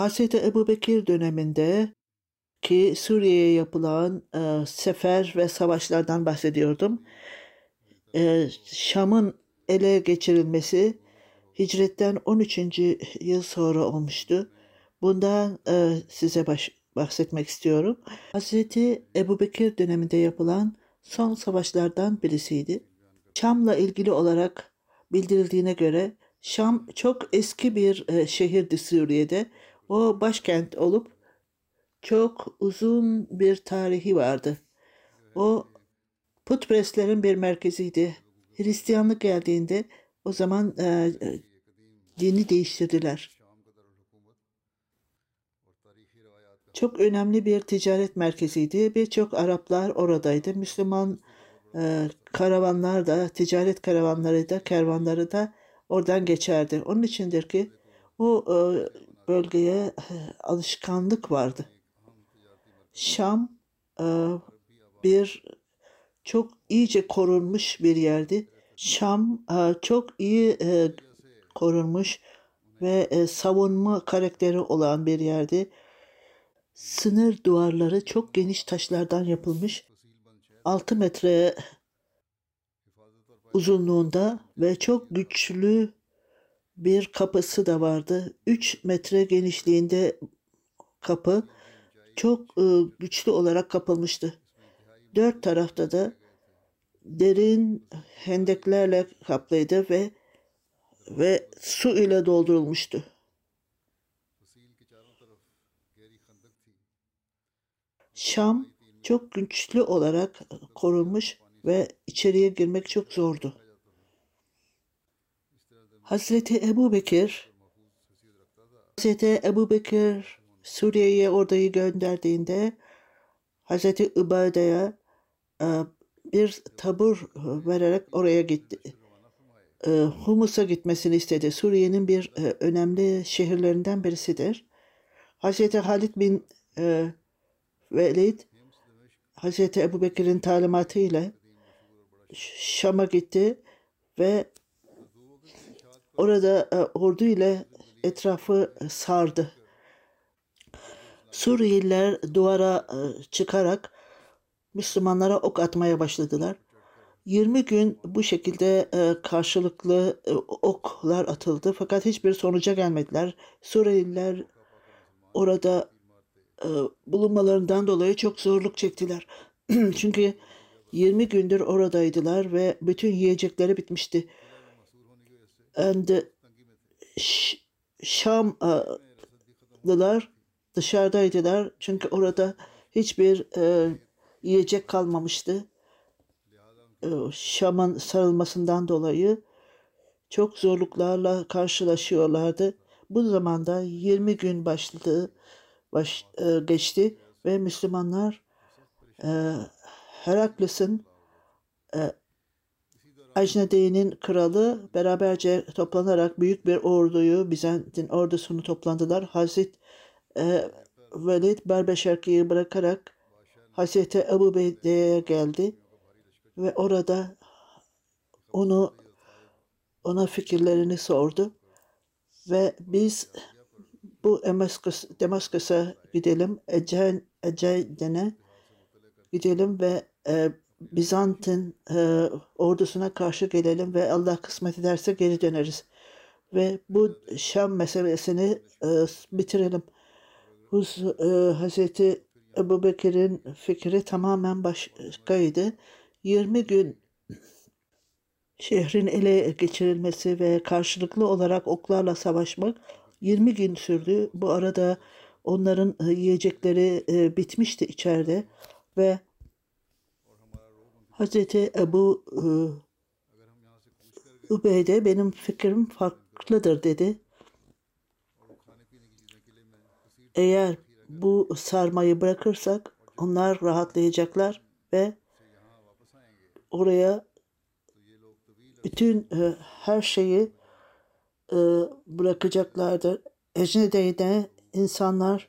Hazreti Ebu Bekir döneminde ki Suriye'ye yapılan e, sefer ve savaşlardan bahsediyordum. E, Şam'ın ele geçirilmesi hicretten 13. yıl sonra olmuştu. Bundan e, size baş, bahsetmek istiyorum. Hazreti Ebu Bekir döneminde yapılan son savaşlardan birisiydi. Şam'la ilgili olarak bildirildiğine göre Şam çok eski bir e, şehirdi Suriye'de. O başkent olup çok uzun bir tarihi vardı. O putperestlerin bir merkeziydi. Hristiyanlık geldiğinde o zaman e, dini değiştirdiler. Çok önemli bir ticaret merkeziydi. Birçok Araplar oradaydı. Müslüman e, karavanlar da, ticaret karavanları da, kervanları da oradan geçerdi. Onun içindir ki o e, bölgeye e, alışkanlık vardı. Şam e, bir çok iyice korunmuş bir yerdi. Şam e, çok iyi korunmuş ve savunma karakteri olan bir yerdi. Sınır duvarları çok geniş taşlardan yapılmış. 6 metre uzunluğunda ve çok güçlü bir kapısı da vardı. 3 metre genişliğinde kapı çok e, güçlü olarak kapılmıştı. Dört tarafta da derin hendeklerle kaplıydı ve ve su ile doldurulmuştu. Şam çok güçlü olarak korunmuş ve içeriye girmek çok zordu. Hazreti Ebu Bekir Hazreti Ebu Bekir Suriye'ye ordayı gönderdiğinde Hazreti Übade'ye e, bir tabur vererek oraya gitti. E, Humus'a gitmesini istedi. Suriye'nin bir e, önemli şehirlerinden birisidir. Hazreti Halid bin Velid Hazreti Ebu Bekir'in talimatı ile Şam'a gitti ve orada ordu ile etrafı sardı. Suriyeliler duvara çıkarak Müslümanlara ok atmaya başladılar. 20 gün bu şekilde karşılıklı oklar atıldı fakat hiçbir sonuca gelmediler. Suriyeliler orada bulunmalarından dolayı çok zorluk çektiler. Çünkü 20 gündür oradaydılar ve bütün yiyecekleri bitmişti. And Şamlılar dışarıdaydılar çünkü orada hiçbir e, yiyecek kalmamıştı. E, Şam'ın sarılmasından dolayı çok zorluklarla karşılaşıyorlardı. Bu zamanda 20 gün başladı, baş, e, geçti ve Müslümanlar e, Herakles'in e, Ajnade'nin kralı beraberce toplanarak büyük bir orduyu, Bizantin ordusunu toplandılar. Hazret e, Velid Berbeşerki'yi bırakarak Hazreti Ebu Beyde'ye geldi ve orada onu ona fikirlerini sordu ve biz bu Damaskus, Damaskus'a gidelim, Eceden'e gidelim ve e, Bizant'ın e, ordusuna karşı gelelim ve Allah kısmet ederse geri döneriz. Ve bu Şam meselesini e, bitirelim. Huz, e, Hazreti Ebu Bekir'in fikri tamamen başkaydı. 20 gün şehrin ele geçirilmesi ve karşılıklı olarak oklarla savaşmak 20 gün sürdü. Bu arada onların e, yiyecekleri e, bitmişti içeride ve Hazreti Ebu e, Übeyde benim fikrim farklıdır dedi. Eğer bu sarmayı bırakırsak onlar rahatlayacaklar ve oraya bütün e, her şeyi e, bırakacaklardır. Ecnede'de insanlar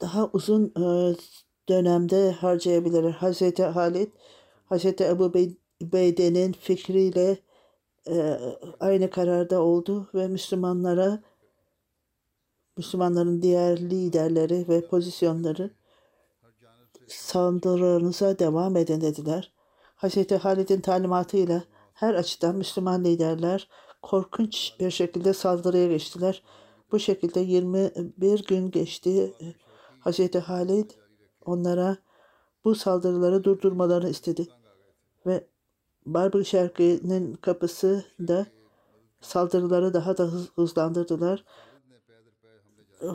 daha uzun e, dönemde harcayabilir. Hazreti Halid, Hazreti Ebu Beyde'nin fikriyle e, aynı kararda oldu ve Müslümanlara Müslümanların diğer liderleri ve pozisyonları saldırınıza devam edin dediler. Hz. Halid'in talimatıyla her açıdan Müslüman liderler korkunç bir şekilde saldırıya geçtiler. Bu şekilde 21 gün geçti. Hz. Halid onlara bu saldırıları durdurmalarını istedi. Ve Barbı Şerki'nin kapısı da saldırıları daha da hız, hızlandırdılar.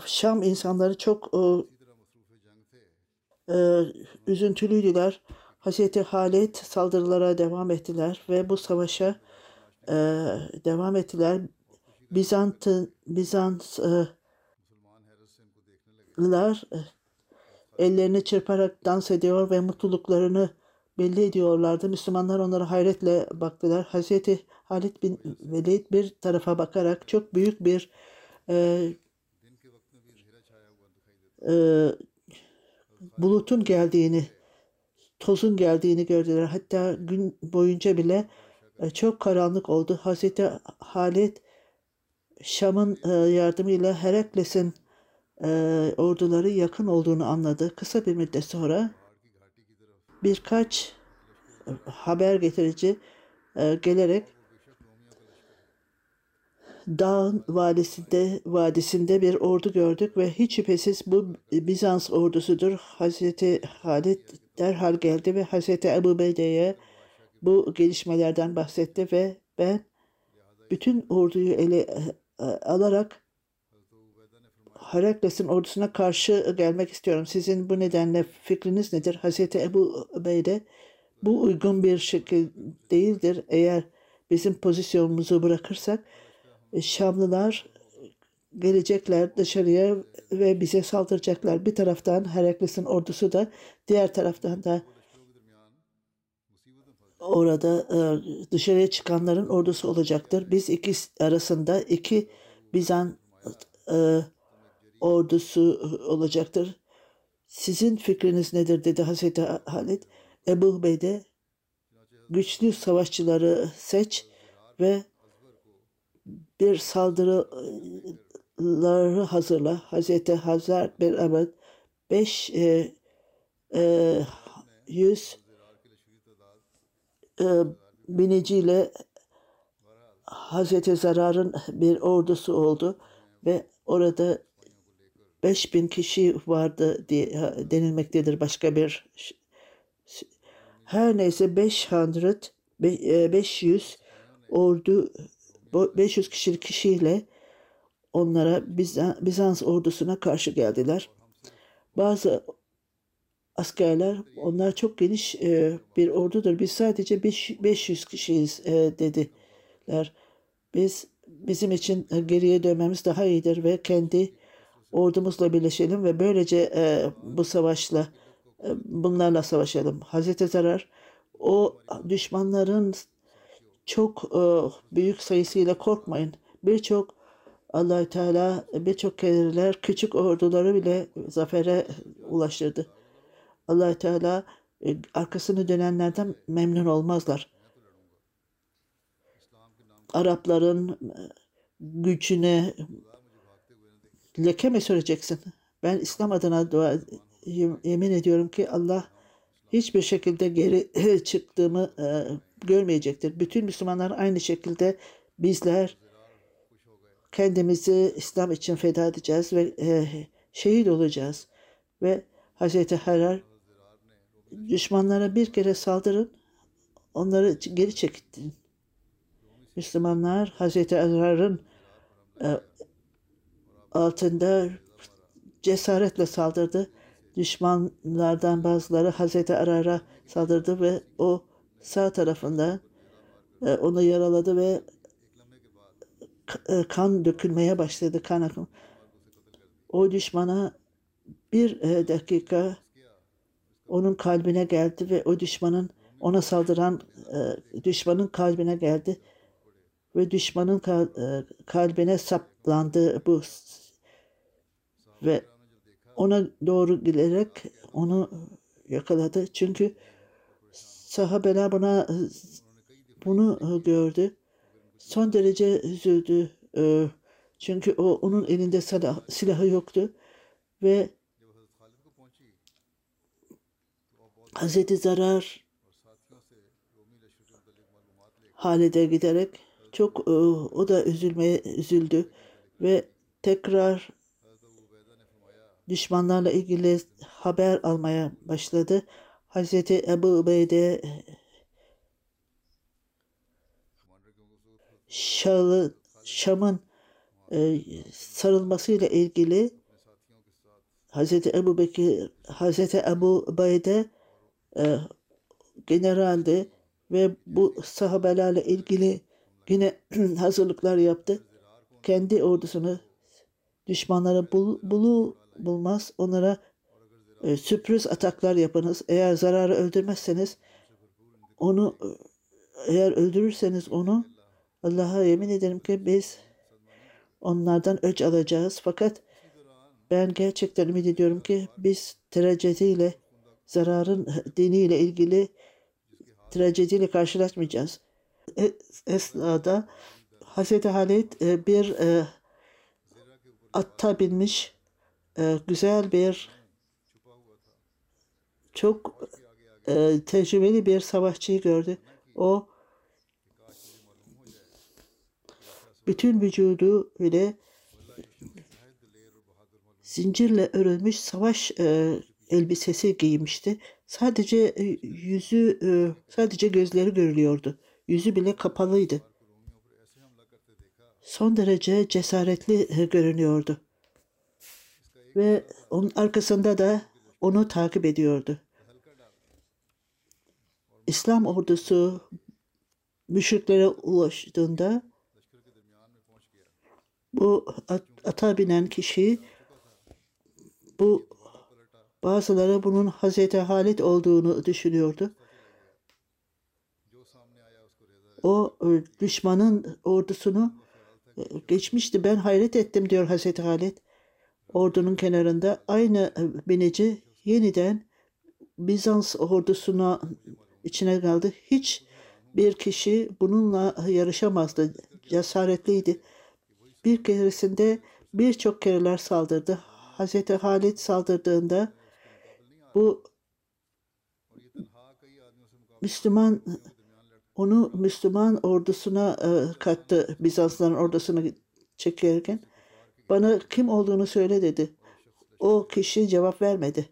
Şam insanları çok e, e, üzüntülüydüler. Hazreti Halid saldırılara devam ettiler ve bu savaşa e, devam ettiler. Bizant'ın Bizanslılar e, ellerini çırparak dans ediyor ve mutluluklarını belli ediyorlardı. Müslümanlar onlara hayretle baktılar. Hazreti Halid bin Velid bir tarafa bakarak çok büyük bir e, e, bulutun geldiğini, tozun geldiğini gördüler. Hatta gün boyunca bile e, çok karanlık oldu. Hazreti Halid Şam'ın e, yardımıyla Herakles'in e, orduları yakın olduğunu anladı. Kısa bir müddet sonra birkaç haber getirici gelerek dağın vadisinde, vadisinde bir ordu gördük ve hiç şüphesiz bu Bizans ordusudur. Hazreti Halid derhal geldi ve Hazreti Ebu Beyde'ye bu gelişmelerden bahsetti ve ben bütün orduyu ele e, alarak Herakles'in ordusuna karşı gelmek istiyorum. Sizin bu nedenle fikriniz nedir? Hazreti Ebu Beyde bu uygun bir şekil değildir. Eğer bizim pozisyonumuzu bırakırsak e, Şamlılar gelecekler dışarıya ve bize saldıracaklar. Bir taraftan Herakles'in ordusu da diğer taraftan da orada e, dışarıya çıkanların ordusu olacaktır. Biz iki arasında iki Bizan e, ordusu olacaktır. Sizin fikriniz nedir dedi Hazreti Halid. Ebu Bey de güçlü savaşçıları seç ve bir saldırıları hazırla. Hazreti Hazar bin Ahmet 5 e, e, 100 e, biniciyle Hazreti Zarar'ın bir ordusu oldu ve orada 5000 kişi vardı diye denilmektedir başka bir her neyse 500 500 ordu 500 kişilik kişiyle onlara Bizans ordusuna karşı geldiler. Bazı askerler onlar çok geniş e, bir ordudur. Biz sadece 500 kişiyiz e, dediler. Biz bizim için e, geriye dönmemiz daha iyidir ve kendi ordumuzla birleşelim ve böylece bu savaşla bunlarla savaşalım. Hazreti Zarar O düşmanların çok e, büyük sayısıyla korkmayın. Birçok allah Teala birçok kereler küçük orduları bile zafere ulaştırdı. allah Teala e, arkasını dönenlerden memnun olmazlar. Arapların e, gücüne leke mi süreceksin? Ben İslam adına dua yemin ediyorum ki Allah hiçbir şekilde geri çıktığımı e, görmeyecektir. Bütün Müslümanlar aynı şekilde bizler kendimizi İslam için feda edeceğiz ve e, şehit olacağız. Ve Hazreti Harar düşmanlara bir kere saldırın, onları geri çekin. Müslümanlar Hazreti Harar'ın e, altında cesaretle saldırdı. Düşmanlardan bazıları Hazreti Arar'a saldırdı ve o sağ tarafında e, onu yaraladı ve e, kan dökülmeye başladı kan akımı. O düşmana bir e, dakika onun kalbine geldi ve o düşmanın ona saldıran düşmanın kalbine geldi ve düşmanın kalbine saplandı bu ve ona doğru giderek onu yakaladı. Çünkü sahabeler buna bunu gördü. Son derece üzüldü. Ee, çünkü o onun elinde silah, silahı yoktu ve Hazreti Zarar halede giderek çok e, o da üzülmeye üzüldü ve tekrar düşmanlarla ilgili haber almaya başladı. Hazreti Ebu Ubeyde Şahı, Şam'ın e, sarılmasıyla ilgili Hazreti Ebu Bekir, Hazreti Ebu Ubeyde e, generaldi ve bu sahabelerle ilgili yine hazırlıklar yaptı. Kendi ordusunu düşmanları bul, bulu bulmaz. Onlara e, sürpriz ataklar yapınız. Eğer zararı öldürmezseniz onu eğer öldürürseniz onu Allah'a yemin ederim ki biz onlardan öç alacağız. Fakat ben gerçekten ümit ediyorum ki biz trajediyle zararın diniyle ilgili trajediyle karşılaşmayacağız. Esnada Hazreti Halit e, bir e, atta binmiş e, güzel bir çok e, tecrübeli bir savaşçıyı gördü. O bütün vücudu ile zincirle örülmüş savaş e, elbisesi giymişti. Sadece e, yüzü, e, sadece gözleri görülüyordu. Yüzü bile kapalıydı. Son derece cesaretli e, görünüyordu ve onun arkasında da onu takip ediyordu. İslam ordusu müşriklere ulaştığında bu ata binen kişi bu bazıları bunun Hazreti Halid olduğunu düşünüyordu. O düşmanın ordusunu geçmişti. Ben hayret ettim diyor Hazreti Halid ordunun kenarında aynı e, binici yeniden Bizans ordusuna içine geldi. Hiç bir kişi bununla yarışamazdı. Cesaretliydi. Bir keresinde birçok kereler saldırdı. Hazreti Halid saldırdığında bu Müslüman onu Müslüman ordusuna e, kattı. Bizansların ordusunu çekerken bana kim olduğunu söyle dedi. O kişi cevap vermedi.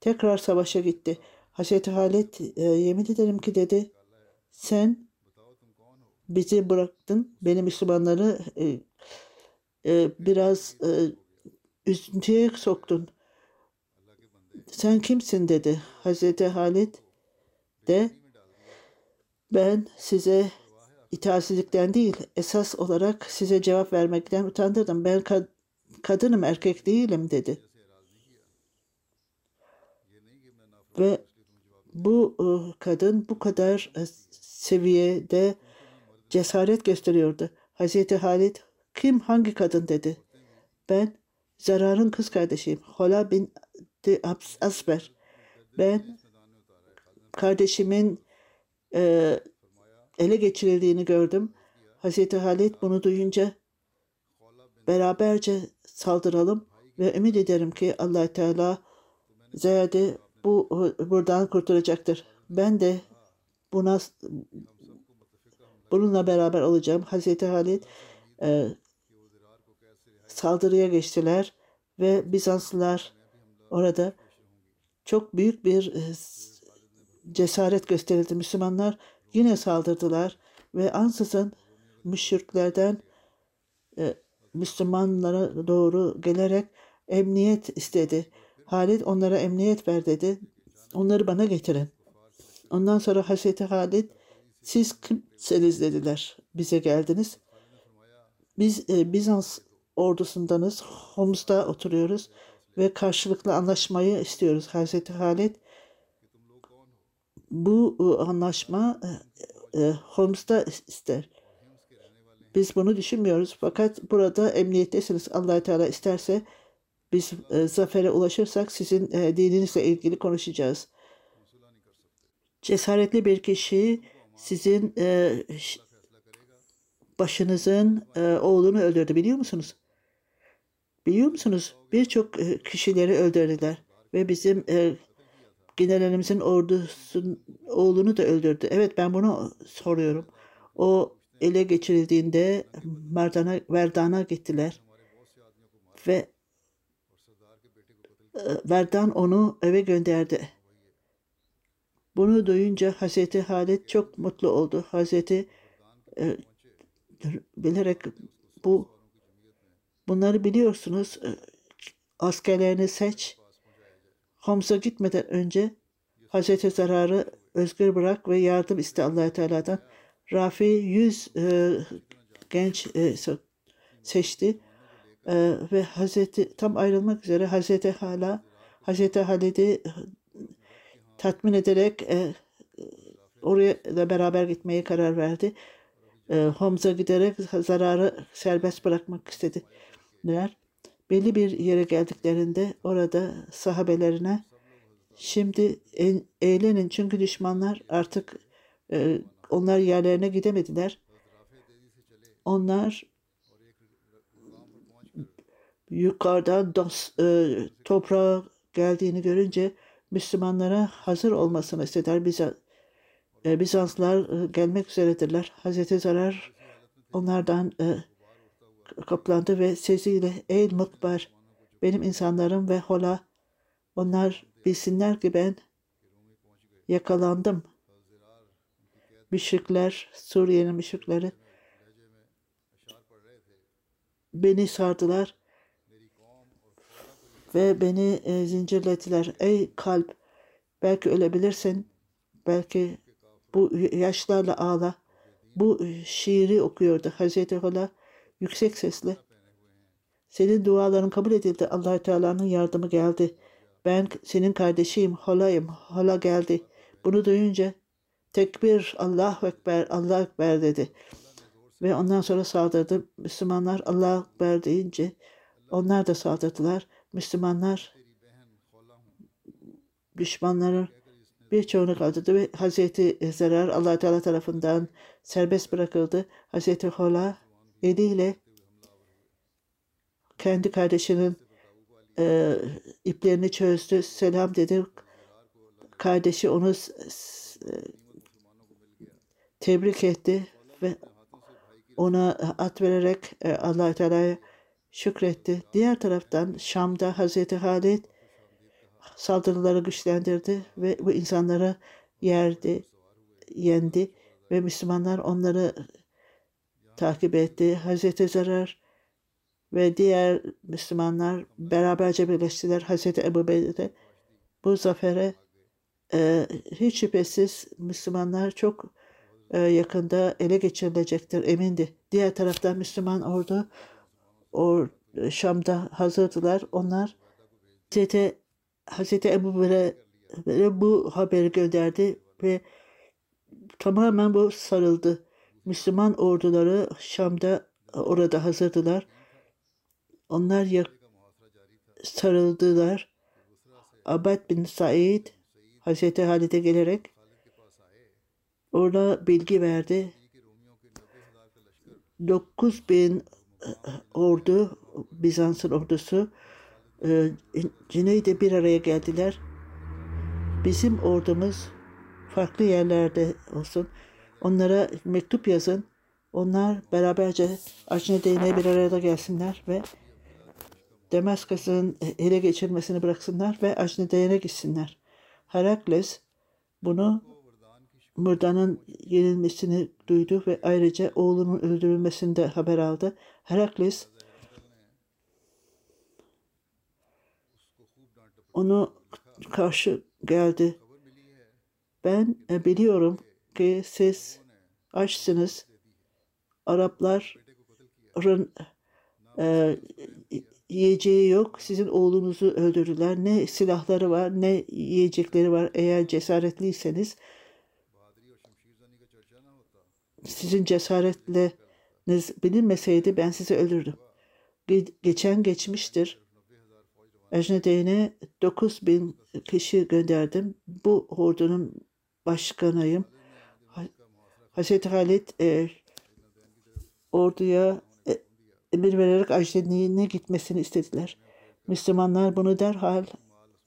Tekrar savaşa gitti. Hazreti Halit e, yemin ederim ki dedi sen bizi bıraktın. Beni Müslümanları e, e, biraz e, üzüntüye soktun. Sen kimsin dedi. Hazreti Halit de ben size itaatsizlikten değil, esas olarak size cevap vermekten utandırdım. Ben kad kadınım, erkek değilim dedi. Ve bu e, kadın bu kadar e, seviyede cesaret gösteriyordu. Hazreti Halid kim hangi kadın dedi. Ben Zarar'ın kız kardeşiyim. Hola bin Asber. Ben kardeşimin e, ele geçirildiğini gördüm. Hazreti Halid bunu duyunca beraberce saldıralım ve ümit ederim ki allah Teala Ziyade bu buradan kurtulacaktır. Ben de buna bununla beraber olacağım. Hazreti Halid e, saldırıya geçtiler ve Bizanslılar orada çok büyük bir e, cesaret gösterildi. Müslümanlar yine saldırdılar ve ansızın müşriklerden e, Müslümanlara doğru gelerek emniyet istedi. Halid onlara emniyet ver dedi. Onları bana getirin. Ondan sonra Hazreti Halid siz kimseniz dediler. Bize geldiniz. Biz e, Bizans ordusundanız. Homs'ta oturuyoruz ve karşılıklı anlaşmayı istiyoruz. Hazreti Halid bu e, anlaşma e, e, Holmes'ta ister. Biz bunu düşünmüyoruz. Fakat burada emniyettesiniz. allah Teala isterse biz zafere ulaşırsak sizin e, dininizle ilgili konuşacağız. Cesaretli bir kişi sizin başınızın oğlunu öldürdü biliyor musunuz? Biliyor musunuz? Birçok e, kişileri öldürdüler ve bizim generalimizin ordusun oğlunu da öldürdü. Evet ben bunu soruyorum. O ele geçirildiğinde Merdana, Verdan'a gittiler ve e, Verdan onu eve gönderdi. Bunu duyunca Hazreti Halit çok mutlu oldu. Hazreti e, bilerek bu bunları biliyorsunuz. E, askerlerini seç. Homs'a gitmeden önce Hazreti Zarar'ı özgür bırak ve yardım iste allah Teala'dan. Rafi yüz e, genç e, seçti e, ve Hazreti tam ayrılmak üzere Hazreti Hala Hazreti Halid'i tatmin ederek e, oraya da beraber gitmeye karar verdi. E, Homs'a giderek zararı serbest bırakmak istediler. Belli bir yere geldiklerinde orada sahabelerine şimdi eğlenin çünkü düşmanlar artık e, onlar yerlerine gidemediler. Onlar yukarıdan dos, e, toprağa geldiğini görünce Müslümanlara hazır olmasını istediler. E, Bizanslar e, gelmek üzeredirler. Hazreti Zarar onlardan e, kaplandı ve sesiyle ey mukbar benim insanlarım ve hola onlar bilsinler ki ben yakalandım. Müşrikler, Suriye'nin müşrikleri beni sardılar ve beni e, zincirlediler. Ey kalp belki ölebilirsin. Belki bu yaşlarla ağla. Bu şiiri okuyordu Hazreti Hola yüksek sesle. Senin duaların kabul edildi. allah Teala'nın yardımı geldi. Ben senin kardeşiyim, holayım, hala geldi. Bunu duyunca tekbir, Allahu Ekber, Allah Ekber dedi. Ve ondan sonra saldırdı. Müslümanlar Allah Ekber deyince onlar da saldırdılar. Müslümanlar düşmanların birçoğunu kaldırdı ve Hazreti Zerar allah Teala tarafından serbest bırakıldı. Hazreti Hola eliyle kendi kardeşinin e, iplerini çözdü. Selam dedi. Kardeşi onu tebrik etti ve ona at vererek e, allah Teala'ya şükretti. Diğer taraftan Şam'da Hazreti Halid saldırıları güçlendirdi ve bu insanları yerdi, yendi ve Müslümanlar onları takip etti. Hazreti Zarar ve diğer Müslümanlar beraberce birleştiler Hazreti Ebu Bekir'de. Bu zafere e, hiç şüphesiz Müslümanlar çok e, yakında ele geçirilecektir emindi. Diğer taraftan Müslüman ordu or, Şam'da hazırdılar. Onlar Hazreti, Hazreti Ebu Bekir'e bu haberi gönderdi ve tamamen bu sarıldı. Müslüman orduları Şam'da orada hazırdılar. Onlar yak- sarıldılar. Abad bin Said Hazreti Halid'e gelerek orada bilgi verdi. 9000 ordu, Bizans'ın ordusu e, Ciney'de bir araya geldiler. Bizim ordumuz farklı yerlerde olsun. Onlara mektup yazın. Onlar beraberce Acnede'ine bir araya gelsinler ve Damaskas'ın ele geçirmesini bıraksınlar ve Acnede'ye gitsinler. Herakles bunu Murda'nın yenilmesini duydu ve ayrıca oğlunun öldürülmesini de haber aldı. Herakles onu karşı geldi. Ben biliyorum ki siz açsınız. Arapların e, yiyeceği yok. Sizin oğlunuzu öldürdüler. Ne silahları var ne yiyecekleri var. Eğer cesaretliyseniz sizin cesaretle bilinmeseydi ben sizi öldürdüm. Ge- geçen geçmiştir. Ecnede'ine 9 bin kişi gönderdim. Bu ordunun başkanıyım. Ha- Hazreti Halid e, orduya emir vererek Ecnede'ne gitmesini istediler. Müslümanlar bunu derhal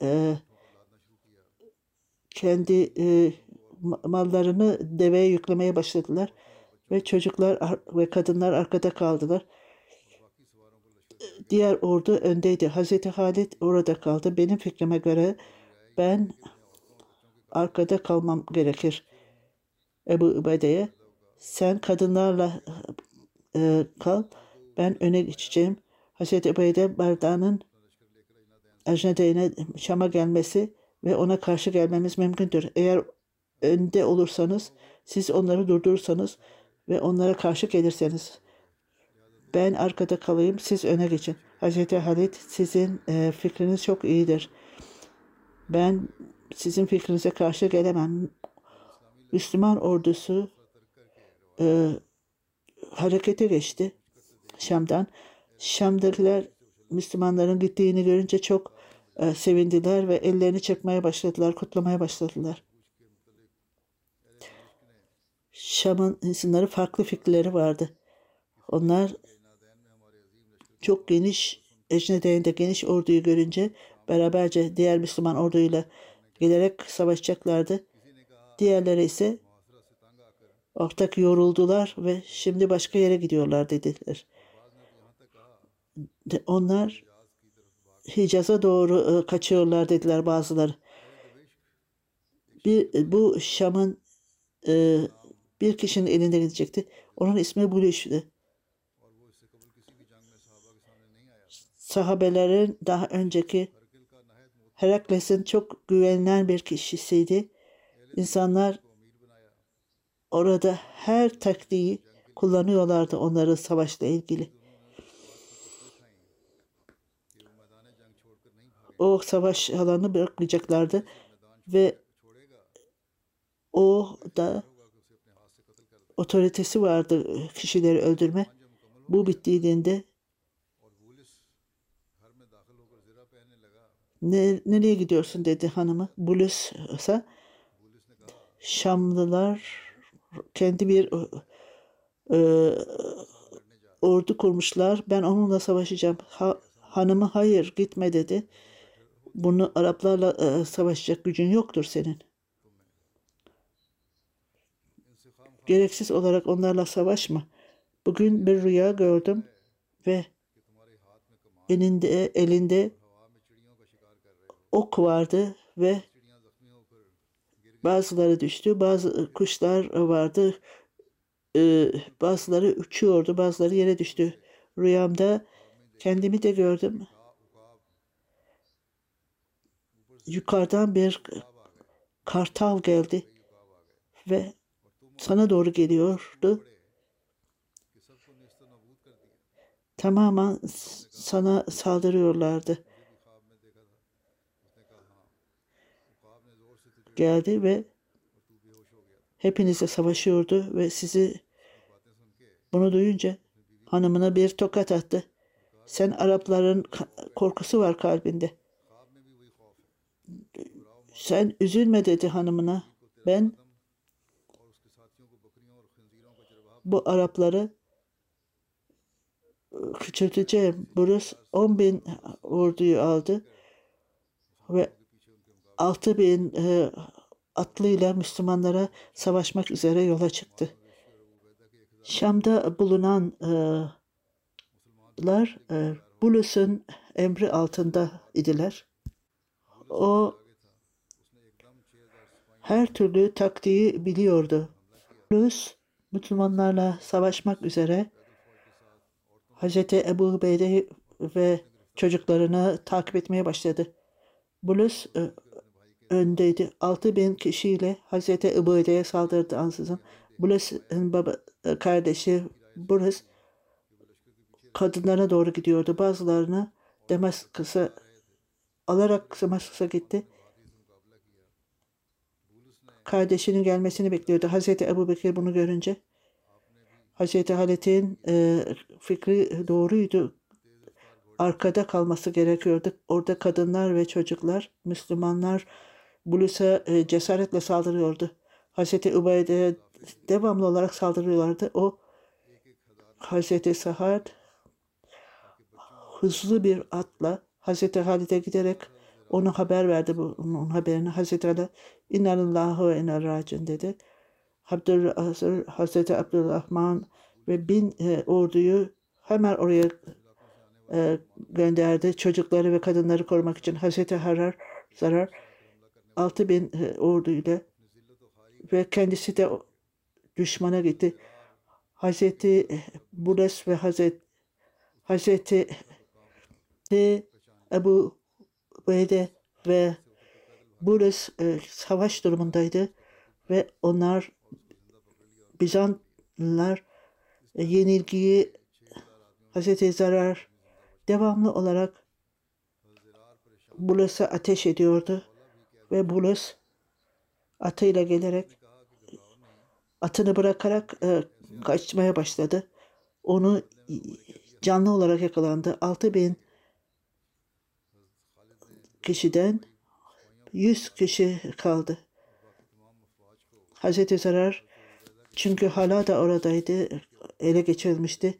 e, kendi e, ma- mallarını deveye yüklemeye başladılar ve çocuklar ar- ve kadınlar arkada kaldılar. Diğer ordu öndeydi. Hazreti Halid orada kaldı. Benim fikrime göre ben arkada kalmam gerekir. Ebu Ubeyde'ye sen kadınlarla e, kal. Ben öne geçeceğim. Hazreti Ubeyde Barda'nın Ecnede'ine Şam'a gelmesi ve ona karşı gelmemiz mümkündür. Eğer önde olursanız, siz onları durdurursanız ve onlara karşı gelirseniz ben arkada kalayım, siz öne geçin. Hazreti Halid sizin e, fikriniz çok iyidir. Ben sizin fikrinize karşı gelemem. Müslüman ordusu e, harekete geçti Şam'dan. Şam'dakiler Müslümanların gittiğini görünce çok e, sevindiler ve ellerini çırpmaya başladılar, kutlamaya başladılar. Şam'ın insanları farklı fikirleri vardı. Onlar çok geniş, Ecnede'nin geniş orduyu görünce beraberce diğer Müslüman orduyla gelerek savaşacaklardı. Diğerleri ise ortak yoruldular ve şimdi başka yere gidiyorlar dediler. Onlar Hicaz'a doğru e, kaçıyorlar dediler bazıları. Bir, bu Şam'ın e, bir kişinin elinde gidecekti. Onun ismi Bulüş'tü. Sahabelerin daha önceki Herakles'in çok güvenilen bir kişisiydi. İnsanlar orada her taktiği kullanıyorlardı onların savaşla ilgili. O savaş alanını bırakmayacaklardı ve o da otoritesi vardı kişileri öldürme. Bu bittiğinde ne, nereye gidiyorsun dedi hanımı. Bulus'a Şamlılar kendi bir e, ordu kurmuşlar. Ben onunla savaşacağım. Ha, hanımı hayır gitme dedi. Bunu Araplarla e, savaşacak gücün yoktur senin. Gereksiz olarak onlarla savaşma. Bugün bir rüya gördüm ve elinde elinde ok vardı ve bazıları düştü, bazı kuşlar vardı, e, bazıları uçuyordu, bazıları yere düştü. Rüyamda kendimi de gördüm. Yukarıdan bir kartal geldi ve sana doğru geliyordu. Tamamen sana saldırıyorlardı. geldi ve hepinizle savaşıyordu ve sizi bunu duyunca hanımına bir tokat attı. Sen Arapların korkusu var kalbinde. Sen üzülme dedi hanımına. Ben bu Arapları küçülteceğim. Burası 10 bin orduyu aldı ve 6 bin e, atlıyla Müslümanlara savaşmak üzere yola çıktı. Şam'da bulunan e, e, Bulus'un emri altında idiler. O her türlü taktiği biliyordu. Bulus Müslümanlarla savaşmak üzere Hazreti Ebu Ubeyde ve çocuklarını takip etmeye başladı. Bulus e, öndeydi. 6 bin kişiyle Hazreti Ebu Ubeyde'ye saldırdı ansızın. Bulus'un baba, e, kardeşi Bulus kadınlara doğru gidiyordu. Bazılarını Damaskus'a alarak Damaskus'a gitti. Kardeşinin gelmesini bekliyordu. Hazreti Ebu Bekir bunu görünce Hazreti Halit'in e, fikri doğruydu. Arkada kalması gerekiyordu. Orada kadınlar ve çocuklar, Müslümanlar Bulus'a e, cesaretle saldırıyordu. Hazreti Ubeyde'ye devamlı olarak saldırıyorlardı. O Hazreti Sahad hızlı bir atla Hazreti Halid'e giderek ona haber verdi bu onun haberini. Hazreti Ali İnnallahu ve innal racin dedi. Abdül, Hazreti Abdurrahman ve bin e, orduyu hemen oraya e, gönderdi. Çocukları ve kadınları korumak için Hazreti Harar Zarar 6 bin e, orduyla ve kendisi de düşmana gitti. Hazreti Bules ve Hazreti Hazreti Ebu Ubeyde ve Bules e, savaş durumundaydı ve onlar Bizantlılar e, yenilgiyi Hazreti Zarar devamlı olarak Bules'e ateş ediyordu ve Bules atıyla gelerek atını bırakarak e, kaçmaya başladı. Onu canlı olarak yakalandı. 6000 kişiden 100 kişi kaldı. Hazreti Zarar çünkü hala da oradaydı. Ele geçirilmişti.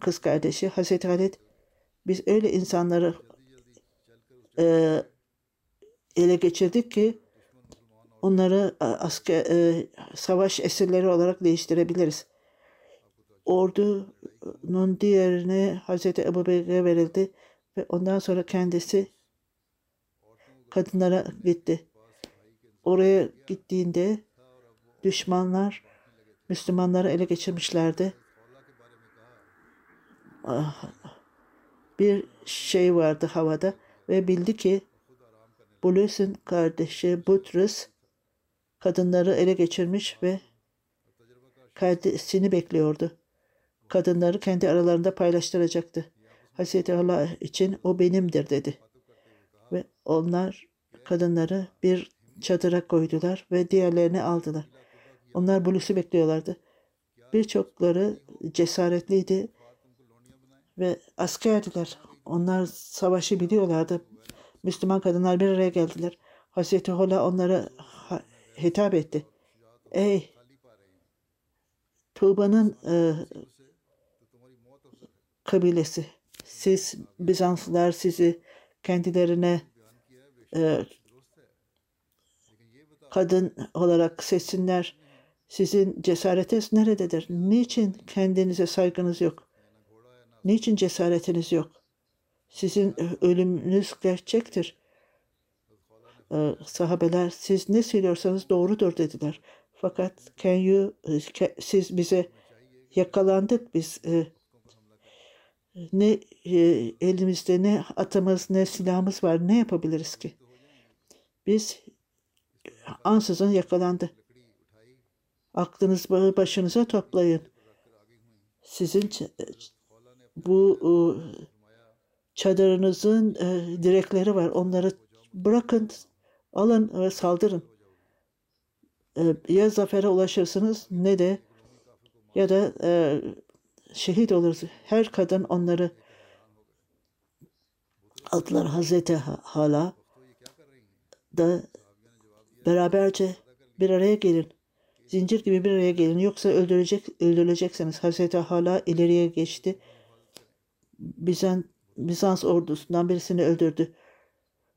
Kız kardeşi Hazreti Halit biz öyle insanları e, ele geçirdik ki onları e, asker e, savaş esirleri olarak değiştirebiliriz. Ordunun diğerine Hazreti Ebu Bekir'e verildi ve ondan sonra kendisi kadınlara gitti. Oraya gittiğinde düşmanlar Müslümanları ele geçirmişlerdi. Ah, Bir şey vardı havada ve bildi ki Bulus'un kardeşi Butrus kadınları ele geçirmiş ve kardeşini bekliyordu. Kadınları kendi aralarında paylaştıracaktı. Hazreti Allah için o benimdir dedi. Ve onlar kadınları bir çadıra koydular ve diğerlerini aldılar. Onlar Bulus'u bekliyorlardı. Birçokları cesaretliydi ve askerdiler. Onlar savaşı biliyorlardı. Müslüman kadınlar bir araya geldiler. Hazreti Hola onlara hitap etti. Ey Tuğba'nın e, kabilesi. Siz Bizanslılar sizi kendilerine e, kadın olarak seçsinler. Sizin cesaretiniz nerededir? Niçin kendinize saygınız yok? Niçin cesaretiniz yok? Sizin ölümünüz gerçektir. Ee, sahabeler siz ne söylüyorsanız doğrudur dediler. Fakat can you, ke- siz bize yakalandık biz e, ne e, elimizde ne atımız ne silahımız var ne yapabiliriz ki? Biz ansızın yakalandı. Aklınızı başınıza toplayın. Sizin ç- bu e, çadırınızın e, direkleri var. Onları bırakın Alın ve saldırın. E, ya zafere ulaşırsınız ne de ya da e, şehit olursunuz. Her kadın onları aldılar Hazreti Hala da beraberce bir araya gelin. Zincir gibi bir araya gelin. Yoksa öldürecek, öldürüleceksiniz. Hazreti Hala ileriye geçti. Bizans, Bizans ordusundan birisini öldürdü.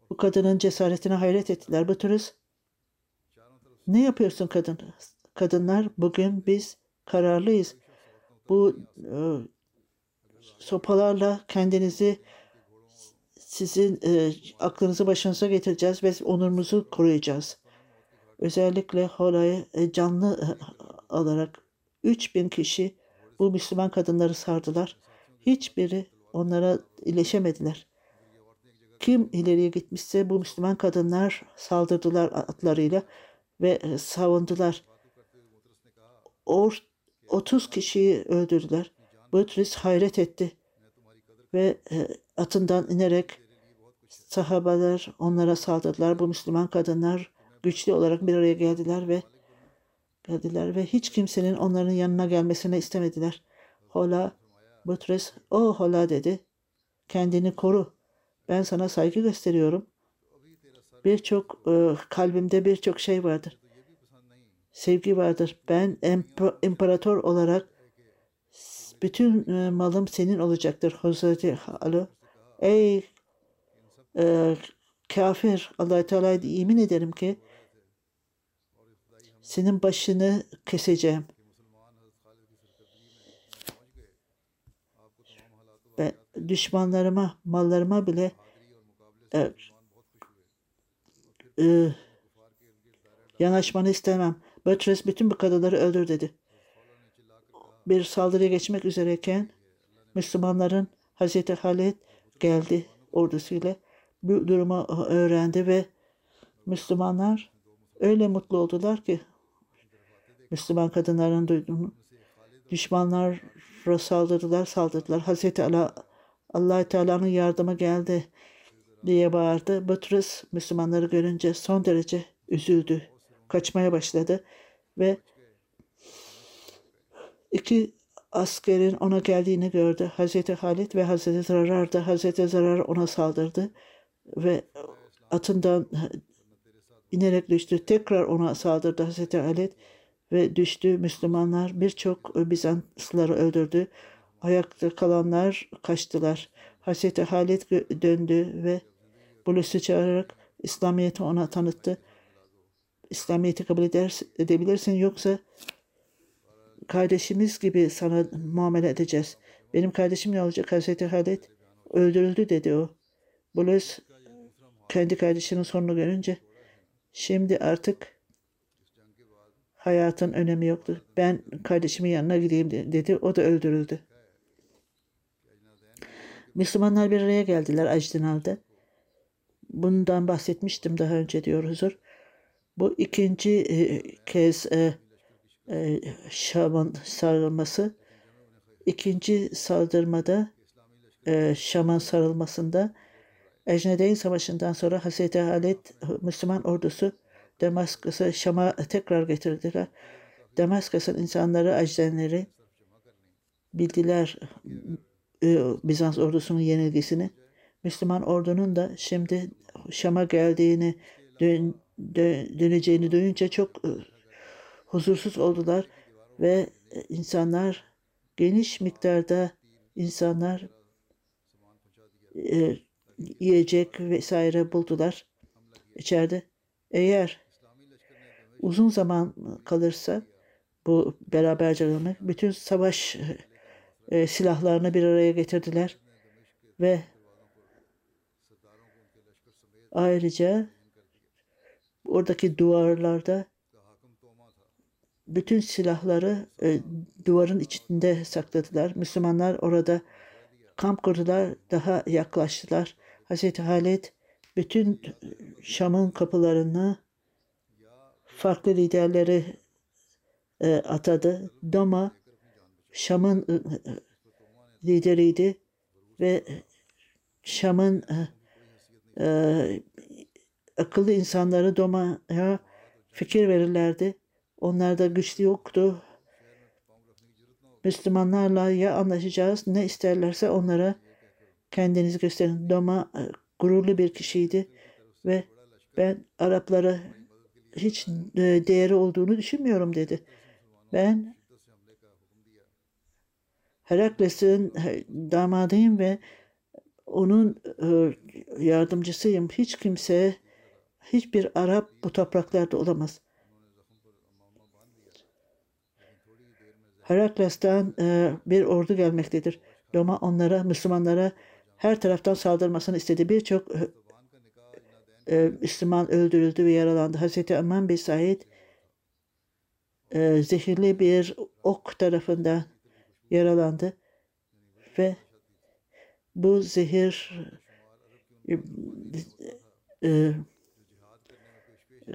Bu kadının cesaretine hayret ettiler. Buturuz. Ne yapıyorsun kadın? Kadınlar bugün biz kararlıyız. Bu e, sopalarla kendinizi sizin e, aklınızı başınıza getireceğiz ve onurumuzu koruyacağız. Özellikle Hola'yı e, canlı e, alarak 3000 kişi bu Müslüman kadınları sardılar. Hiçbiri onlara ileşemediler. Kim ileriye gitmişse bu Müslüman kadınlar saldırdılar atlarıyla ve e, savundular. Or 30 kişiyi öldürdüler. Butris hayret etti ve e, atından inerek sahabeler onlara saldırdılar. Bu Müslüman kadınlar güçlü olarak bir araya geldiler ve geldiler ve hiç kimsenin onların yanına gelmesini istemediler. Hola Butres o Hola dedi. Kendini koru. Ben sana saygı gösteriyorum. Birçok e, kalbimde birçok şey vardır. Sevgi vardır. Ben imparator olarak bütün e, malım senin olacaktır. Hazreti Halı. Ey e, kafir allah Teala'ya yemin ederim ki senin başını keseceğim. Ve düşmanlarıma, mallarıma bile e, e, yanaşmanı istemem. Bötres bütün bu kadınları öldür dedi. Bir saldırıya geçmek üzereyken Müslümanların Hazreti Halid geldi ordusuyla. Bu durumu öğrendi ve Müslümanlar öyle mutlu oldular ki Müslüman kadınların duyduğunu düşmanlar saldırdılar saldırdılar. Hazreti Allah allah Teala'nın yardımı geldi diye bağırdı. Butrus Müslümanları görünce son derece üzüldü. Kaçmaya başladı ve iki askerin ona geldiğini gördü. Hazreti Halid ve Hazreti Zarar da Hazreti Zarar ona saldırdı ve atından inerek düştü. Tekrar ona saldırdı Hazreti Halid ve düştü. Müslümanlar birçok Bizanslıları öldürdü. Ayakta kalanlar kaçtılar. Hazreti Halid döndü ve Bulus'u çağırarak İslamiyet'i ona tanıttı. İslamiyet'i kabul eder, edebilirsin yoksa kardeşimiz gibi sana muamele edeceğiz. Benim kardeşim ne olacak? Hazreti Halid öldürüldü dedi o. Bulus kendi kardeşinin sonunu görünce şimdi artık hayatın önemi yoktu. Ben kardeşimin yanına gideyim dedi. O da öldürüldü. Müslümanlar bir araya geldiler Ajdinal'da. Bundan bahsetmiştim daha önce diyor huzur. Bu ikinci e, kez e, e, Şam'ın sarılması. İkinci saldırmada Şam'ın sarılmasında Ecnedeyn Savaşı'ndan sonra Hazreti Halid Müslüman ordusu Damaskus'u Şam'a tekrar getirdiler. Damaskus'un insanları, Ecdenleri bildiler Bizans ordusunun yenilgisini. Müslüman ordunun da şimdi Şam'a geldiğini, dön, döneceğini duyunca çok e, huzursuz oldular ve insanlar geniş miktarda insanlar e, yiyecek vesaire buldular içeride. Eğer uzun zaman kalırsa bu beraberce ölmek bütün savaş e, silahlarını bir araya getirdiler ve ayrıca oradaki duvarlarda bütün silahları e, duvarın içinde sakladılar. Müslümanlar orada kamp kurdular, daha yaklaştılar. Hazreti Halid bütün Şam'ın kapılarını farklı liderleri e, atadı. Doma Şam'ın e, e lideriydi ve Şam'ın e, e akıllı insanları domaya fikir verirlerdi. Onlarda güçlü yoktu. Müslümanlarla ya anlaşacağız ne isterlerse onlara kendinizi gösterin. Doma e, gururlu bir kişiydi ve ben Araplara hiç e, değeri olduğunu düşünmüyorum dedi. Ben Herakles'in damadıyım ve onun e, yardımcısıyım. Hiç kimse, hiçbir Arap bu topraklarda olamaz. Herakles'ten e, bir ordu gelmektedir. Roma onlara, Müslümanlara her taraftan saldırmasını istedi. Birçok e, e, Müslüman öldürüldü ve yaralandı. Hazreti Aman bin Said e, zehirli bir ok tarafından yaralandı ve bu zehir e,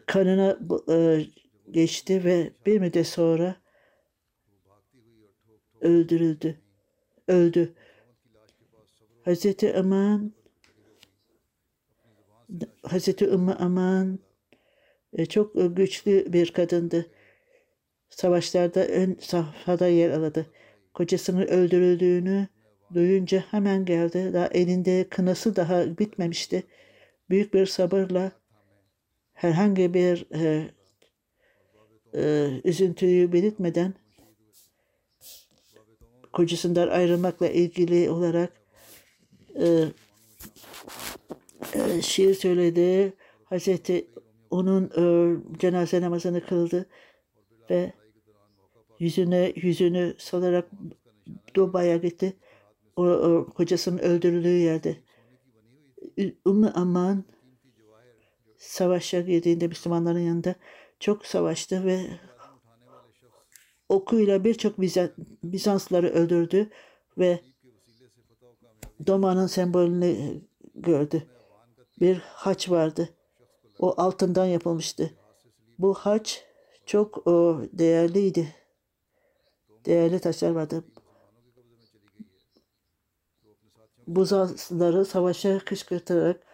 kanına e, geçti ve bir müddet sonra öldürüldü. Öldü. Hazreti Aman Hazreti Ümmü Aman e, çok güçlü bir kadındı. Savaşlarda ön safhada yer aldı. Kocasının öldürüldüğünü duyunca hemen geldi. Daha elinde kınası daha bitmemişti. Büyük bir sabırla herhangi bir e, e, üzüntüyü belirtmeden kocasından ayrılmakla ilgili olarak e, e, şiir söyledi. Hazreti onun e, cenaze namazını kıldı ve yüzüne yüzünü salarak Dubai'ye gitti. O, o kocasının öldürüldüğü yerde. Ümmü Aman savaşa girdiğinde Müslümanların yanında çok savaştı ve okuyla birçok Bizansları öldürdü ve Doma'nın sembolünü gördü. Bir haç vardı. O altından yapılmıştı. Bu haç çok o, değerliydi. Değerli taşlar vardı. Buzazları savaşa kışkırtarak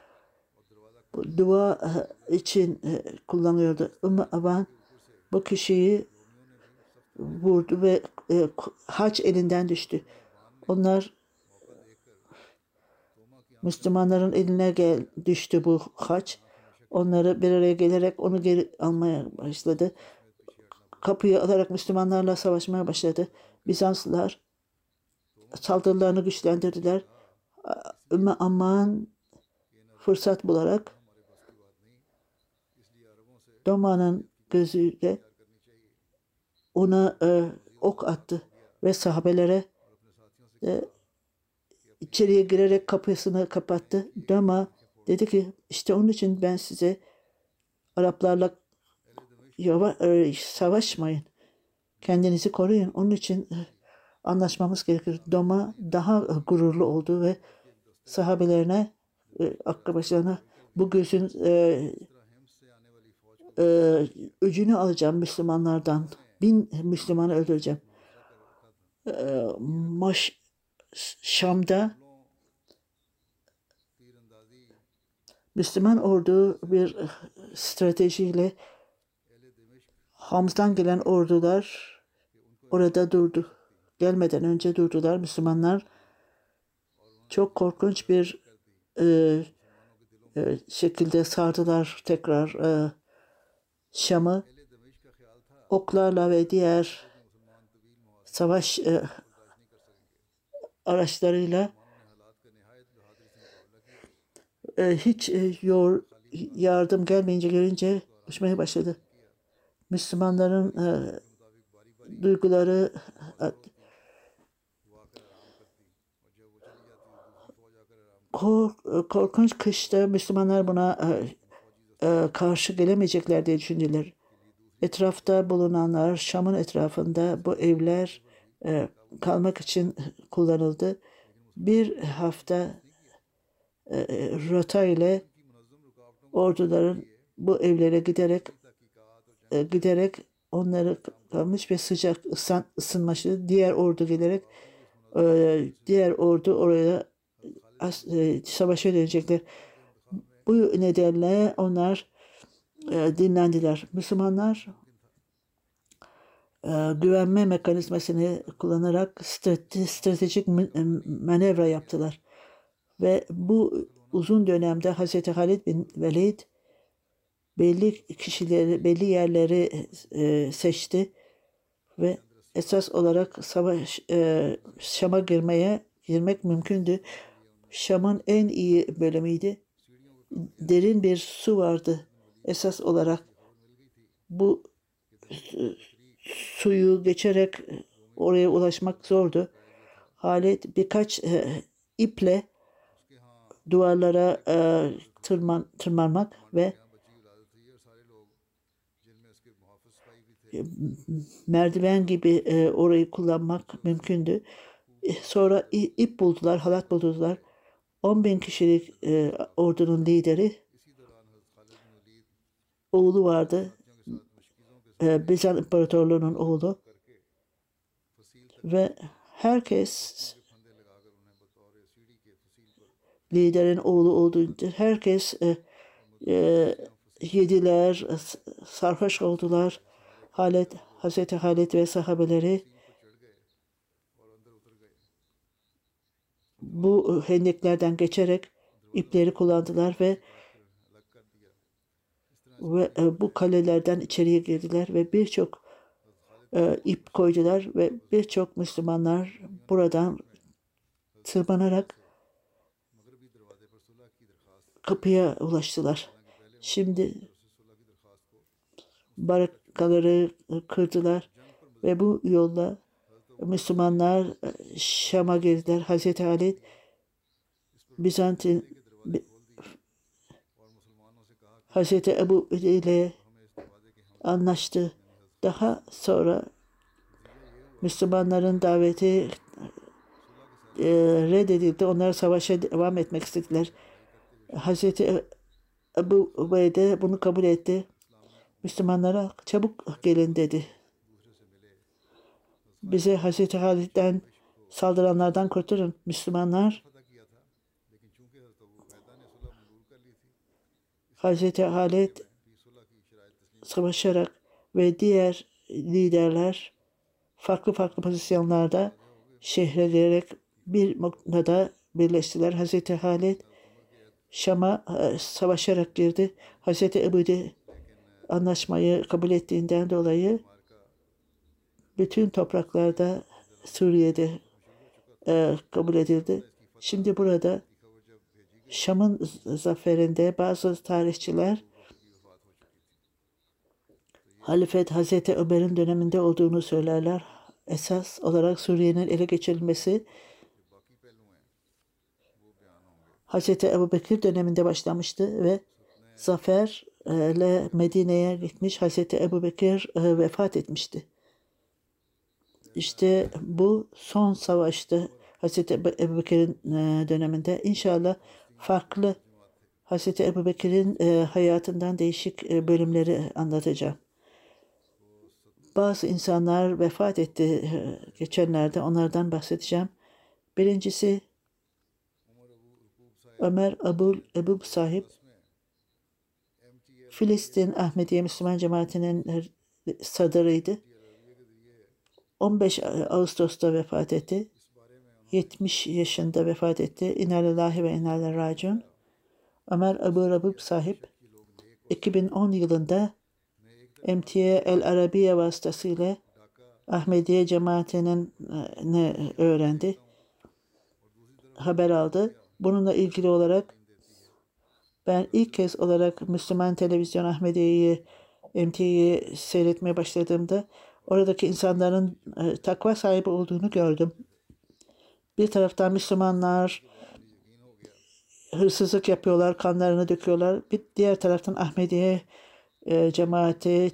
dua için e, kullanıyordu. Ümmü Aban bu kişiyi vurdu ve e, haç elinden düştü. Onlar Müslümanların eline gel, düştü bu haç. Onları bir araya gelerek onu geri almaya başladı. Kapıyı alarak Müslümanlarla savaşmaya başladı. Bizanslılar saldırılarını güçlendirdiler. Ümmü Amman fırsat bularak Doma'nın gözüyle ona e, ok attı ve sahabelere e, içeriye girerek kapısını kapattı. Dama dedi ki işte onun için ben size Araplarla yava, e, savaşmayın. Kendinizi koruyun. Onun için e, anlaşmamız gerekir. Doma daha gururlu oldu ve sahabelerine e, akrabalarına bu gözün e, e, öcünü alacağım Müslümanlardan. Bin Müslümanı öldüreceğim. E, Maş, Şam'da Müslüman ordu bir stratejiyle Hamz'dan gelen ordular orada durdu. Gelmeden önce durdular. Müslümanlar çok korkunç bir e, e, şekilde sardılar tekrar e, Şam'ı oklarla ve diğer savaş e, araçlarıyla e, hiç e, yor, yardım gelmeyince görünce uçmaya başladı. Müslümanların e, duyguları e, kork, korkunç kışta Müslümanlar buna e, e, karşı gelemeyecekler diye düşündüler. Etrafta bulunanlar Şam'ın etrafında bu evler e, kalmak için kullanıldı. Bir hafta e, rota ile orduların bu evlere giderek e, giderek onları kalmış ve sıcak ısın, ısınmıştı. Diğer ordu gelerek e, diğer ordu oraya e, savaşa dönecekler. Bu nedenle onlar e, dinlendiler. Müslümanlar e, güvenme mekanizmasını kullanarak strate- stratejik e, manevra yaptılar. Ve bu uzun dönemde Hz. Halid bin Velid belli kişileri, belli yerleri e, seçti ve esas olarak savaş e, Şam'a girmeye girmek mümkündü. Şam'ın en iyi bölümüydü. Derin bir su vardı esas olarak. Bu su- suyu geçerek oraya ulaşmak zordu. Halit birkaç e, iple duvarlara e, tırman, tırmanmak ve merdiven gibi e, orayı kullanmak mümkündü. E, Sonra ip buldular, halat buldular. 10 bin kişilik e, ordunun lideri oğlu vardı. E, Bizans İmparatorluğu'nun oğlu. Ve herkes liderin oğlu olduğunca herkes e, e, yediler, sarhoş oldular. Halet, Hazreti Halet ve sahabeleri bu hendeklerden geçerek ipleri kullandılar ve ve e, bu kalelerden içeriye girdiler ve birçok e, ip koydular ve birçok Müslümanlar buradan tırmanarak kapıya ulaştılar. Şimdi barakaları kırdılar ve bu yolla Müslümanlar e, Şam'a girdiler. Hazreti Ali Bizantin Bi- Hazreti Ebu ile anlaştı. Daha sonra Müslümanların daveti e, reddedildi. Onlar savaşa devam etmek istediler. Hazreti Ebu Ubeyde bunu kabul etti. Müslümanlara çabuk gelin dedi. Bize Hazreti Halid'den saldıranlardan kurtarın. Müslümanlar Hazreti Halid savaşarak ve diğer liderler farklı farklı pozisyonlarda şehre girerek bir noktada birleştiler. Hazreti Halid Şam'a e, savaşarak girdi. Hazreti Ebu anlaşmayı kabul ettiğinden dolayı bütün topraklarda Suriye'de e, kabul edildi. Şimdi burada Şam'ın zaferinde bazı tarihçiler halifet Hazreti Ömer'in döneminde olduğunu söylerler. Esas olarak Suriye'nin ele geçirilmesi Hazreti Ebu Bekir döneminde başlamıştı ve zaferle Medine'ye gitmiş Hazreti Ebu Bekir e, vefat etmişti. İşte bu son savaştı Hazreti Ebu Bekir'in e, döneminde. İnşallah farklı Hazreti Ebu Bekir'in e, hayatından değişik e, bölümleri anlatacağım. Bazı insanlar vefat etti geçenlerde. Onlardan bahsedeceğim. Birincisi Ömer Abul Ebub sahip Filistin Ahmediye Müslüman Cemaati'nin sadırıydı. 15 Ağustos'ta vefat etti. 70 yaşında vefat etti. İnalillahi ve inalillahi raciun. Ömer Abu Rabub sahip 2010 yılında MTA El Arabiye vasıtasıyla Ahmediye cemaatinin e, ne öğrendi. Haber aldı. Bununla ilgili olarak ben ilk kez olarak Müslüman Televizyon Ahmediye'yi MT'yi seyretmeye başladığımda oradaki insanların e, takva sahibi olduğunu gördüm. Bir taraftan Müslümanlar hırsızlık yapıyorlar, kanlarını döküyorlar. Bir diğer taraftan Ahmediye e, cemaati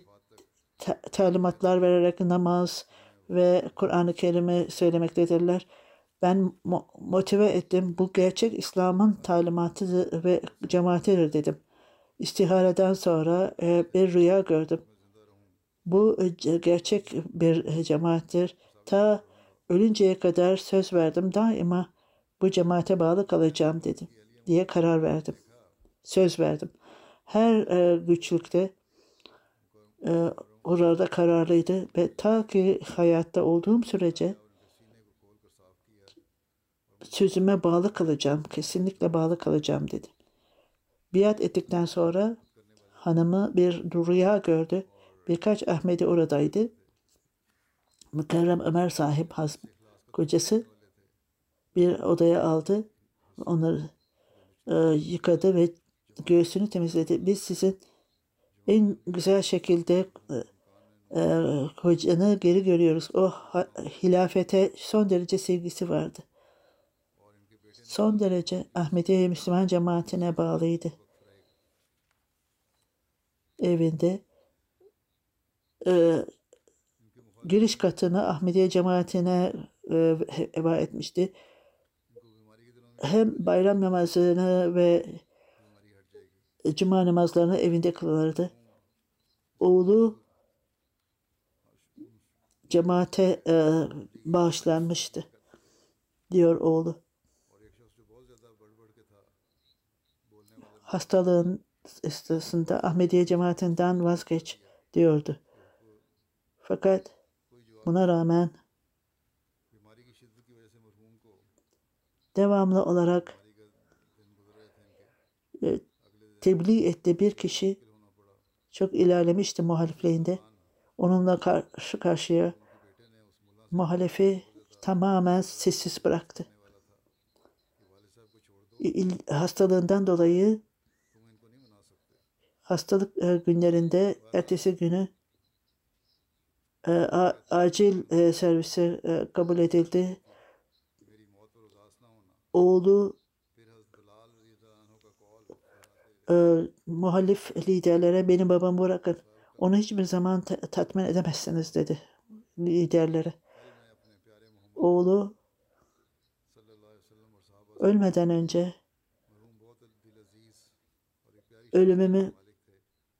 ta- talimatlar vererek namaz ve Kur'an-ı Kerim'i söylemektedirler. Ben mo- motive ettim. Bu gerçek İslam'ın talimatı ve cemaatidir dedim. İstihareden sonra e, bir rüya gördüm. Bu e, gerçek bir e, cemaattir. Ta ölünceye kadar söz verdim. Daima bu cemaate bağlı kalacağım dedim diye karar verdim. Söz verdim. Her e, güçlükte e, orada kararlıydı ve ta ki hayatta olduğum sürece sözüme bağlı kalacağım. Kesinlikle bağlı kalacağım dedi. Biat ettikten sonra hanımı bir rüya gördü. Birkaç Ahmedi oradaydı. Mükerrem Ömer sahip Hazm kocası bir odaya aldı. Onları e, yıkadı ve göğsünü temizledi. Biz sizin en güzel şekilde e, e, kocanı geri görüyoruz. O ha- hilafete son derece sevgisi vardı. Son derece Ahmediye Müslüman cemaatine bağlıydı. Evinde e, giriş katını Ahmediye cemaatine e, etmişti. Hem bayram namazını ve cuma namazlarını evinde kılardı. Oğlu cemaate e, bağışlanmıştı diyor oğlu. Hastalığın esnasında Ahmediye cemaatinden vazgeç diyordu. Fakat buna rağmen devamlı olarak e, tebliğ etti bir kişi çok ilerlemişti muhalifliğinde. Onunla karşı karşıya muhalifi tamamen sessiz bıraktı. Hastalığından dolayı hastalık e, günlerinde ertesi günü e, a- acil e, servise e, kabul edildi. Oğlu e, muhalif liderlere benim babamı bırakın. Onu hiçbir zaman ta- tatmin edemezsiniz dedi liderlere. Oğlu ölmeden önce ölümümü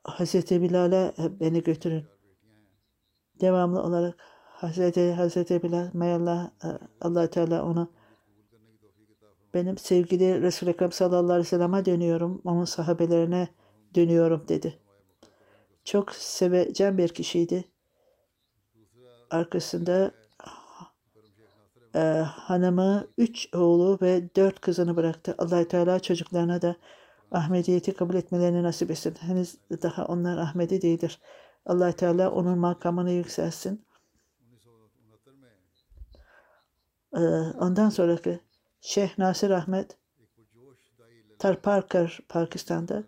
Hazreti Bilal'e beni götürün. Devamlı olarak Hazreti Hazreti Bilal mayallah Allah Teala ona benim sevgili Resul-i Ekrem sallallahu aleyhi ve sellem'e dönüyorum. Onun sahabelerine dönüyorum dedi. Çok sevecen bir kişiydi. Arkasında e, hanımı, üç oğlu ve dört kızını bıraktı. allah Teala çocuklarına da Ahmediyeti kabul etmelerini nasip etsin. Henüz daha onlar Ahmedi değildir. Allah Teala onun makamını yükselsin. E, ondan sonraki Şeyh Nasir Ahmet Tarparkar Pakistan'da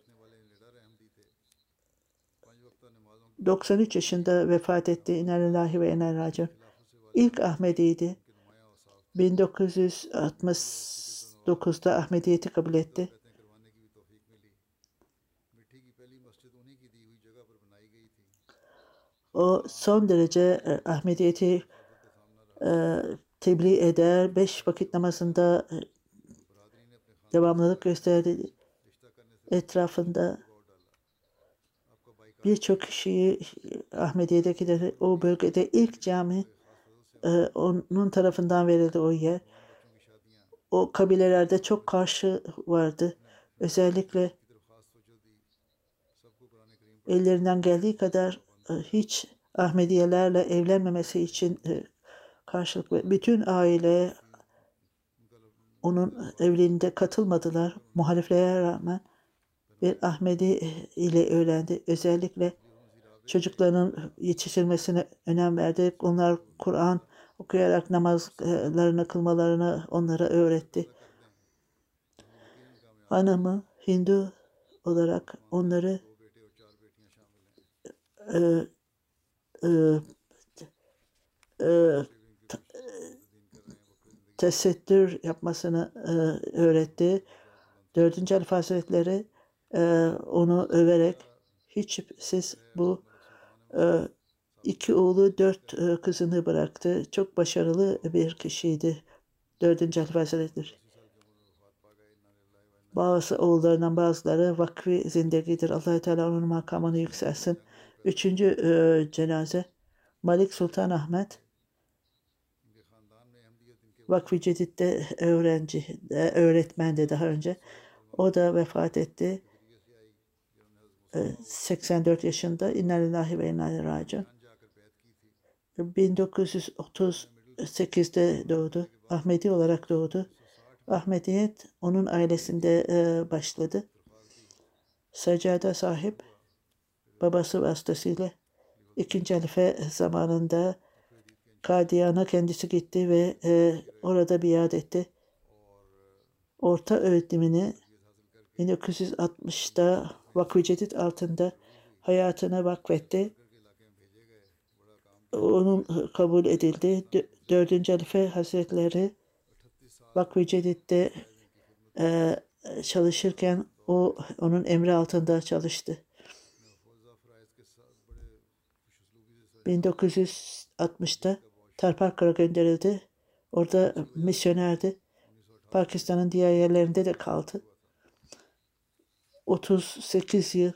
93 yaşında vefat etti. İnalillahi ve inalillahi İlk Ahmediydi. 1969'da Ahmediyeti kabul etti. O son derece e, Ahmediyeti e, tebliğ eder. Beş vakit namazında e, devamlılık gösterdi. Etrafında birçok kişiyi Ahmediye'dekileri o bölgede ilk cami onun tarafından verildi o yer. O kabilelerde çok karşı vardı. Özellikle ellerinden geldiği kadar hiç Ahmediyelerle evlenmemesi için e, karşılık ve bütün aile onun evliliğinde katılmadılar. Muhaliflere rağmen bir Ahmedi ile öğrendi. Özellikle çocukların yetiştirilmesine önem verdi. Onlar Kur'an okuyarak namazlarını kılmalarını onlara öğretti. Hanımı Hindu olarak onları e, e, e, t- tesettür yapmasını e, öğretti. Dördüncü Halife Hazretleri e, onu överek hiç şüphesiz bu e, iki oğlu dört e, kızını bıraktı. Çok başarılı bir kişiydi. Dördüncü Halife Hazretleri. Bazı oğullarından bazıları vakfi zindegidir. allah Teala onun makamını yükselsin. Üçüncü e, cenaze Malik Sultan Ahmet Vakfı Cedid'de öğrenci, e, öğretmendi daha önce. O da vefat etti. e, 84 yaşında. İnna lillahi ve inna ileyhi raciun. 1938'de doğdu. Ahmedi olarak doğdu. Ahmediyet onun ailesinde e, başladı. Secade sahip babası vasıtasıyla ikinci halife zamanında Kadiyan'a kendisi gitti ve e, orada biat etti. Orta öğretimini 1960'da Vakfı Cedid altında hayatına vakfetti. Onun kabul edildi. Dö- Dördüncü Halife Hazretleri Vakfı Cedid'de e, çalışırken o onun emri altında çalıştı. 1960'da Tarparkar'a gönderildi. Orada misyonerdi. Pakistan'ın diğer yerlerinde de kaldı. 38 yıl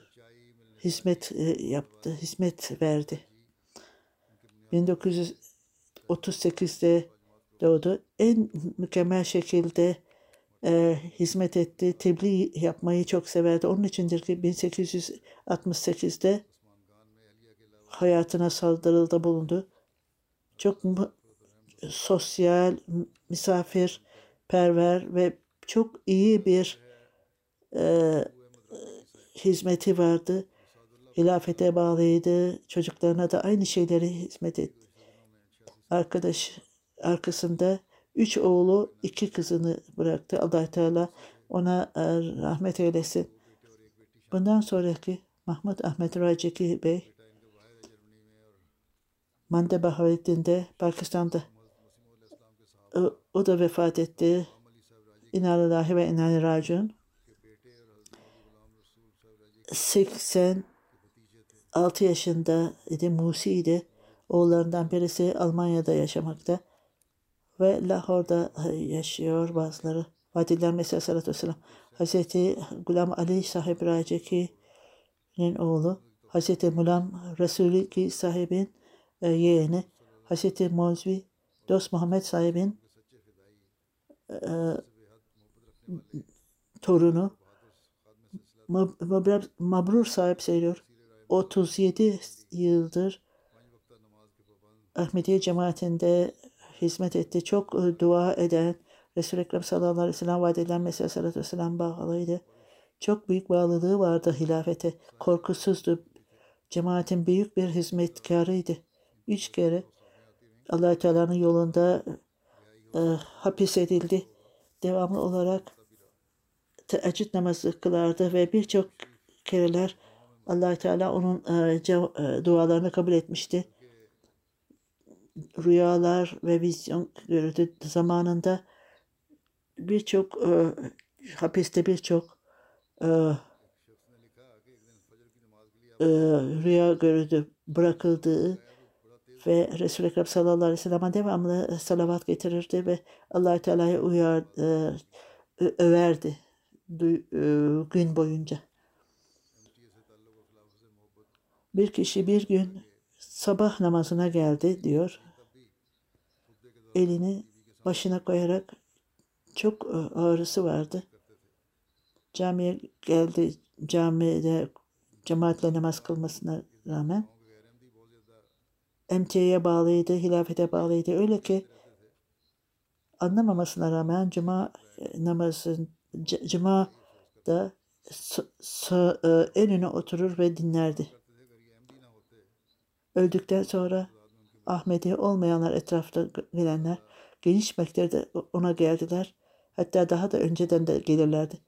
hizmet e, yaptı, hizmet verdi. 1938'de doğdu. En mükemmel şekilde e, hizmet etti. Tebliğ yapmayı çok severdi. Onun içindir ki 1868'de hayatına saldırılda bulundu. Çok sosyal, misafirperver ve çok iyi bir e, hizmeti vardı. Hilafete bağlıydı. Çocuklarına da aynı şeyleri hizmet etti. Arkadaş arkasında üç oğlu, iki kızını bıraktı. allah Teala ona e, rahmet eylesin. Bundan sonraki Mahmut Ahmet Raciki Bey Mande Bahavettin'de Pakistan'da o, o da vefat etti. İnalillahi ve inani raciun. 86 yaşında idi, Musi'ydi. Oğullarından birisi Almanya'da yaşamakta ve Lahor'da yaşıyor bazıları. Vadiler Mesih Sallallahu Vesselam. Hazreti Gulam Ali sahib Raceki'nin oğlu. Hazreti Mulam Resulü ki sahibin e, yeğeni. Hazreti Mozvi Dost Muhammed sahibin e, torunu. Mab- Mabrur, Mabrur sahip sayılıyor. 37 yıldır Ahmediye cemaatinde hizmet etti. Çok e, dua eden, Resul-i Ekrem sallallahu aleyhi ve sellem vaat edilen Mesih sallallahu aleyhi ve sellem bağlıydı. Çok büyük bağlılığı vardı hilafete. Korkusuzdu. Cemaatin büyük bir hizmetkarıydı. Üç kere allah Teala'nın yolunda e, hapis edildi. Devamlı olarak teheccüd namazı kılardı ve birçok kereler allah Teala onun e, e, dualarını kabul etmişti. Rüyalar ve vizyon gördü. Zamanında birçok e, hapiste birçok e, e, rüya gördü bırakıldığı ve Resul-i Ekrem sallallahu aleyhi ve sellem'e devamlı salavat getirirdi ve allah Teala'ya uyar, e, överdi e, gün boyunca. Bir kişi bir gün sabah namazına geldi diyor. Elini başına koyarak çok e, ağrısı vardı. Camiye geldi. Camide cemaatle namaz kılmasına rağmen emtiyeye bağlıydı, hilafete bağlıydı. Öyle ki anlamamasına rağmen cuma e, namazın cuma da e, en öne oturur ve dinlerdi. Öldükten sonra Ahmedi olmayanlar etrafta gelenler geniş miktarda ona geldiler. Hatta daha da önceden de gelirlerdi.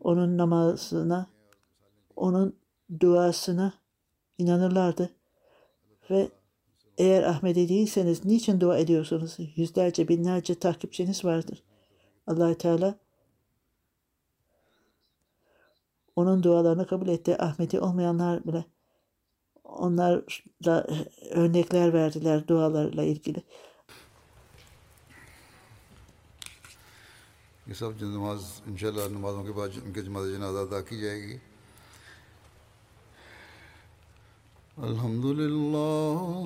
Onun namazına, onun duasına inanırlardı. Ve eğer Ahmedi değilseniz niçin dua ediyorsunuz? Yüzlerce, binlerce takipçiniz vardır. allah Teala onun dualarını kabul etti. Ahmedi olmayanlar bile onlar da örnekler verdiler dualarla ilgili. ये सब जो नमाज इंशाल्लाह नमाज़ों के बाद उनके जमात जनाजा अदा की जाएगी अल्हम्दुलिल्लाह